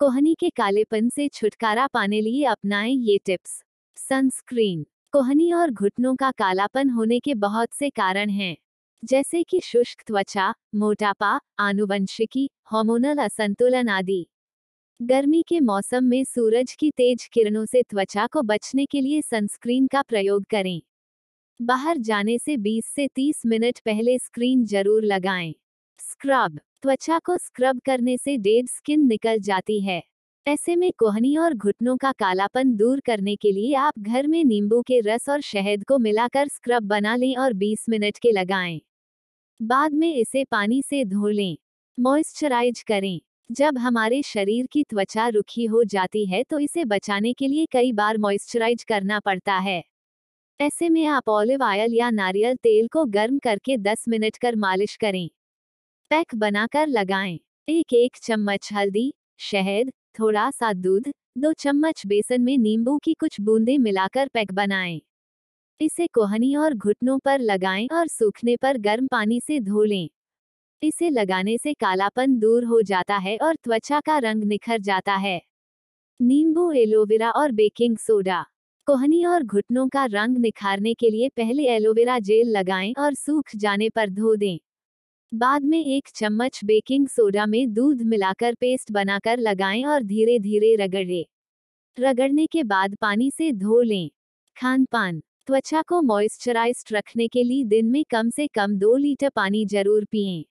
कोहनी के कालेपन से छुटकारा पाने लिए अपनाएँ ये टिप्स। सनस्क्रीन, कोहनी और घुटनों का कालापन होने के बहुत से कारण हैं, जैसे कि शुष्क त्वचा, मोटापा, आनुवंशिकी हार्मोनल असंतुलन आदि। गर्मी के मौसम में सूरज की तेज किरणों से त्वचा को बचने के लिए सनस्क्रीन का प्रयोग करें। बाहर जाने से 20 से 30 मिनट पहले स्क्रीन ज़रूर लगाएँ। स्क्रब त्वचा को स्क्रब करने से डेड स्किन निकल जाती है। ऐसे में कोहनी और घुटनों का कालापन दूर करने के लिए आप घर में नींबू के रस और शहद को मिलाकर स्क्रब बना लें और 20 मिनट के लगाएँ। बाद में इसे पानी से धो लें। मॉइस्चराइज करें। जब हमारे शरीर की त्वचा रुखी हो जाती है तो इसे बचाने के लिए कई बार मॉइस्चराइज करना पड़ता है। ऐसे में आप ऑलिव ऑयल या नारियल तेल को गर्म करके 10 मिनट कर मालिश करें। पैक बनाकर लगाएँ। एक एक चम्मच हल्दी, शहद थोड़ा सा दूध, दो चम्मच बेसन में नींबू की कुछ बूंदें मिलाकर पैक बनाएँ। इसे कोहनी और घुटनों पर लगाएँ और सूखने पर गर्म पानी से धो लें। इसे लगाने से कालापन दूर हो जाता है और त्वचा का रंग निखर जाता है। नींबू, एलोवेरा और बेकिंग सोडा। कोहनी और घुटनों का रंग निखारने के लिए पहले एलोवेरा जेल लगाएँ और सूख जाने पर धो दें। बाद में एक चम्मच बेकिंग सोडा में दूध मिलाकर पेस्ट बनाकर लगाएँ और धीरे धीरे रगड़ें। रगड़ने के बाद पानी से धो लें। खान पान त्वचा को मॉइस्चराइज रखने के लिए दिन में कम से कम दो लीटर पानी ज़रूर पिए।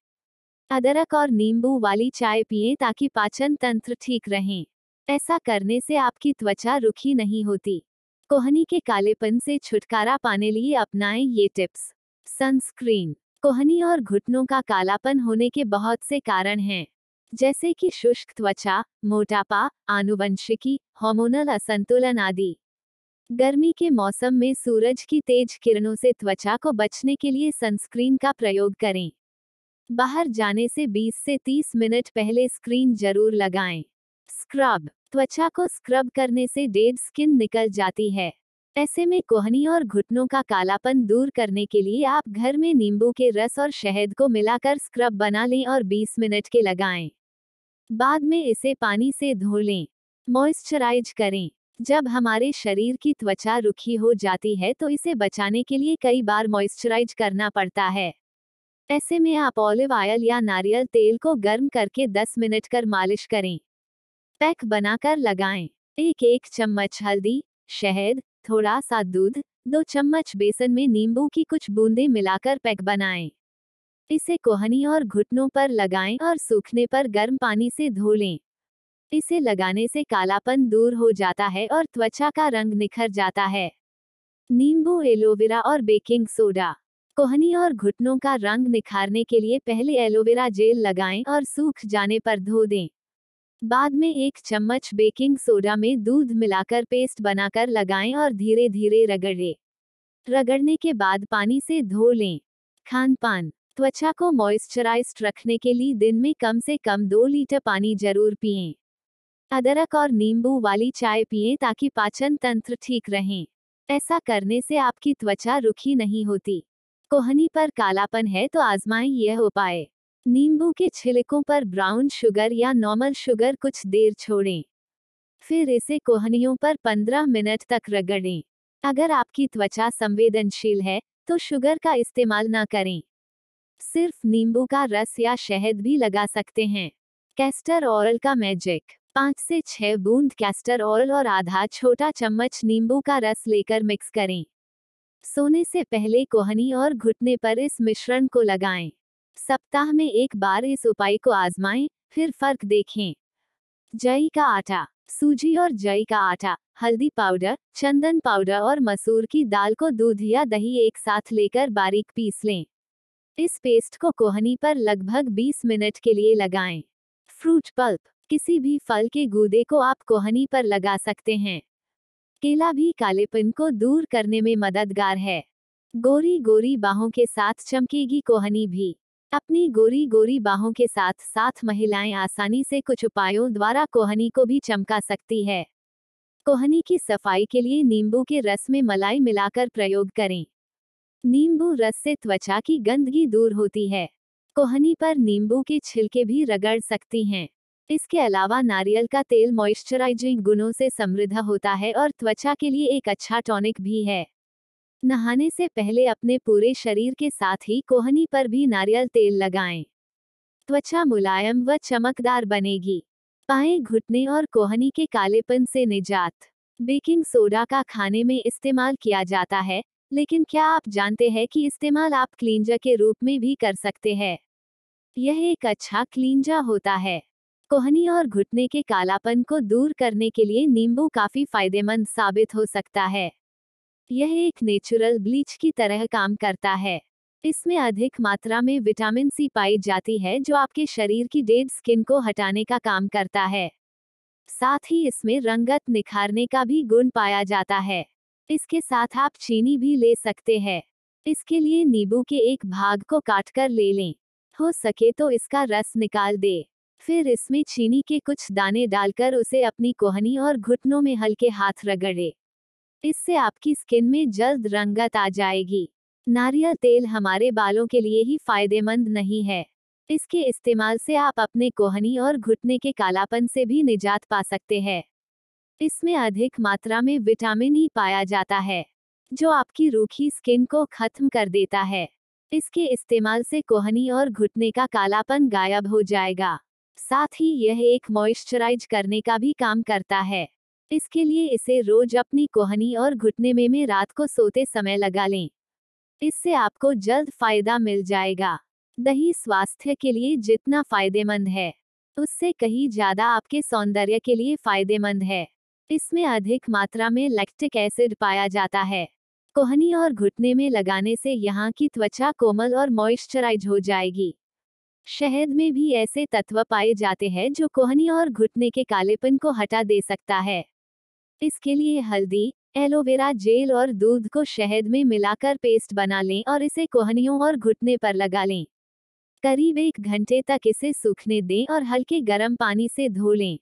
अदरक और नींबू वाली चाय पिए ताकि पाचन तंत्र ठीक रहें। ऐसा करने से आपकी त्वचा रुखी नहीं होती। कोहनी के कालेपन से छुटकारा पाने लिए अपनाएँ ये टिप्स। सनस्क्रीन। कोहनी और घुटनों का कालापन होने के बहुत से कारण हैं, जैसे कि शुष्क त्वचा, मोटापा, आनुवंशिकी हार्मोनल असंतुलन आदि। गर्मी के मौसम में सूरज की तेज किरणों से त्वचा को बचने के लिए सनस्क्रीन का प्रयोग करें। बाहर जाने से 20 से 30 मिनट पहले स्क्रीन ज़रूर लगाएँ। स्क्रब, त्वचा को स्क्रब करने से डेड स्किन निकल जाती है। ऐसे में कोहनी और घुटनों का कालापन दूर करने के लिए आप घर में नींबू के रस और शहद को मिलाकर स्क्रब बना लें और 20 मिनट के लगाएँ। बाद में इसे पानी से धो लें। मॉइस्चराइज करें। जब हमारे शरीर की त्वचा रुखी हो जाती है तो इसे बचाने के लिए कई बार मॉइस्चराइज करना पड़ता है। ऐसे में आप ऑलिव ऑयल या नारियल तेल को गर्म करके 10 मिनट कर मालिश करें। पैक बनाकर लगाएँ। एक एक चम्मच हल्दी, शहद थोड़ा सा दूध, दो चम्मच बेसन में नींबू की कुछ बूंदें मिलाकर पैक बनाएँ। इसे कोहनी और घुटनों पर लगाएँ और सूखने पर गर्म पानी से धो लें। इसे लगाने से कालापन दूर हो जाता है और त्वचा का रंग निखर जाता है। नींबू, एलोवेरा और बेकिंग सोडा। कोहनी और घुटनों का रंग निखारने के लिए पहले एलोवेरा जेल लगाएँ और सूख जाने पर धो दें। बाद में एक चम्मच बेकिंग सोडा में दूध मिलाकर पेस्ट बनाकर लगाएँ और धीरे धीरे रगड़ें। रगड़ने के बाद पानी से धो लें। खान पान त्वचा को मॉइस्चराइज्ड रखने के लिए दिन में कम से कम दो लीटर पानी ज़रूर पिए। अदरक और नींबू वाली चाय पिए ताकि पाचन तंत्र ठीक रहें। ऐसा करने से आपकी त्वचा रुखी नहीं होती। कोहनी पर कालापन है तो आजमाएँ यह उपाय। नींबू के छिलकों पर ब्राउन शुगर या नॉर्मल शुगर कुछ देर छोड़ें। फिर इसे कोहनियों पर 15 मिनट तक रगड़ें। अगर आपकी त्वचा संवेदनशील है तो शुगर का इस्तेमाल ना करें। सिर्फ़ नींबू का रस या शहद भी लगा सकते हैं। कैस्टर ऑयल का मैजिक। पाँच से छह बूंद कैस्टर ऑयल और आधा छोटा चम्मच नींबू का रस लेकर मिक्स करें। सोने से पहले कोहनी और घुटने पर इस मिश्रण को लगाएँ। सप्ताह में एक बार इस उपाय को आजमाएँ, फिर फ़र्क देखें। जई का आटा, सूजी और जई का आटा, हल्दी पाउडर, चंदन पाउडर और मसूर की दाल को दूध या दही एक साथ लेकर बारीक पीस लें। इस पेस्ट को कोहनी पर लगभग 20 मिनट के लिए लगाएँ। फ्रूट पल्प, किसी भी फल के गूदे को आप कोहनी पर लगा सकते हैं। केला भी कालेपन को दूर करने में मददगार है। गोरी गोरी बाहों के साथ चमकेगी कोहनी भी। अपनी गोरी गोरी बाहों के साथ साथ महिलाएँ आसानी से कुछ उपायों द्वारा कोहनी को भी चमका सकती है। कोहनी की सफ़ाई के लिए नींबू के रस में मलाई मिलाकर प्रयोग करें। नींबू रस से त्वचा की गंदगी दूर होती है। कोहनी पर नींबू के छिलके भी रगड़ सकती हैं। इसके अलावा नारियल का तेल मॉइस्चराइजिंग गुणों से समृद्ध होता है और त्वचा के लिए एक अच्छा टॉनिक भी है। नहाने से पहले अपने पूरे शरीर के साथ ही कोहनी पर भी नारियल तेल लगाएँ। त्वचा मुलायम व चमकदार बनेगी। पाए घुटने और कोहनी के कालेपन से निजात। बेकिंग सोडा का खाने में इस्तेमाल किया जाता है, लेकिन क्या आप जानते हैं कि इस्तेमाल आप क्लींजर के रूप में भी कर सकते हैं? यह एक अच्छा क्लींजा होता है। कोहनी और घुटने के कालापन को दूर करने के लिए नींबू काफ़ी फ़ायदेमंद साबित हो सकता है। यह एक नेचुरल ब्लीच की तरह काम करता है। इसमें अधिक मात्रा में विटामिन सी पाई जाती है जो आपके शरीर की डेड स्किन को हटाने का काम करता है। साथ ही इसमें रंगत निखारने का भी गुण पाया जाता है। इसके साथ आप चीनी भी ले सकते हैं। इसके लिए नींबू के एक भाग को काटकर ले लें। हो सके तो इसका रस निकाल दे। फिर इसमें चीनी के कुछ दाने डालकर उसे अपनी कोहनी और घुटनों में हल्के हाथ रगड़े। इससे आपकी स्किन में जल्द रंगत आ जाएगी। नारियल तेल हमारे बालों के लिए ही फ़ायदेमंद नहीं है। इसके इस्तेमाल से आप अपने कोहनी और घुटने के कालापन से भी निजात पा सकते हैं। इसमें अधिक मात्रा में विटामिन ई पाया जाता है, जो आपकी रूखी स्किन को खत्म कर देता है। इसके इस्तेमाल से कोहनी और घुटने का कालापन गायब हो जाएगा। साथ ही यह एक मॉइस्चराइज करने का भी काम करता है। इसके लिए इसे रोज अपनी कोहनी और घुटने में, में रात को सोते समय लगा लें। इससे आपको जल्द फ़ायदा मिल जाएगा। दही स्वास्थ्य के लिए जितना फ़ायदेमंद है। उससे कहीं ज़्यादा आपके सौंदर्य के लिए फ़ायदेमंद है। इसमें अधिक मात्रा में लैक्टिक एसिड पाया जाता है। कोहनी और घुटने में लगाने से यहाँ की त्वचा कोमल और मॉइस्चराइज हो जाएगी। शहद में भी ऐसे तत्व पाए जाते हैं जो कोहनी और घुटने के कालेपन को हटा दे सकता है। इसके लिए हल्दी, एलोवेरा जेल और दूध को शहद में मिलाकर पेस्ट बना लें और इसे कोहनियों और घुटने पर लगा लें। करीब एक घंटे तक इसे सूखने दें और हल्के गर्म पानी से धो लें।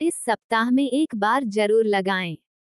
इस सप्ताह में एक बार ज़रूर लगाएँ।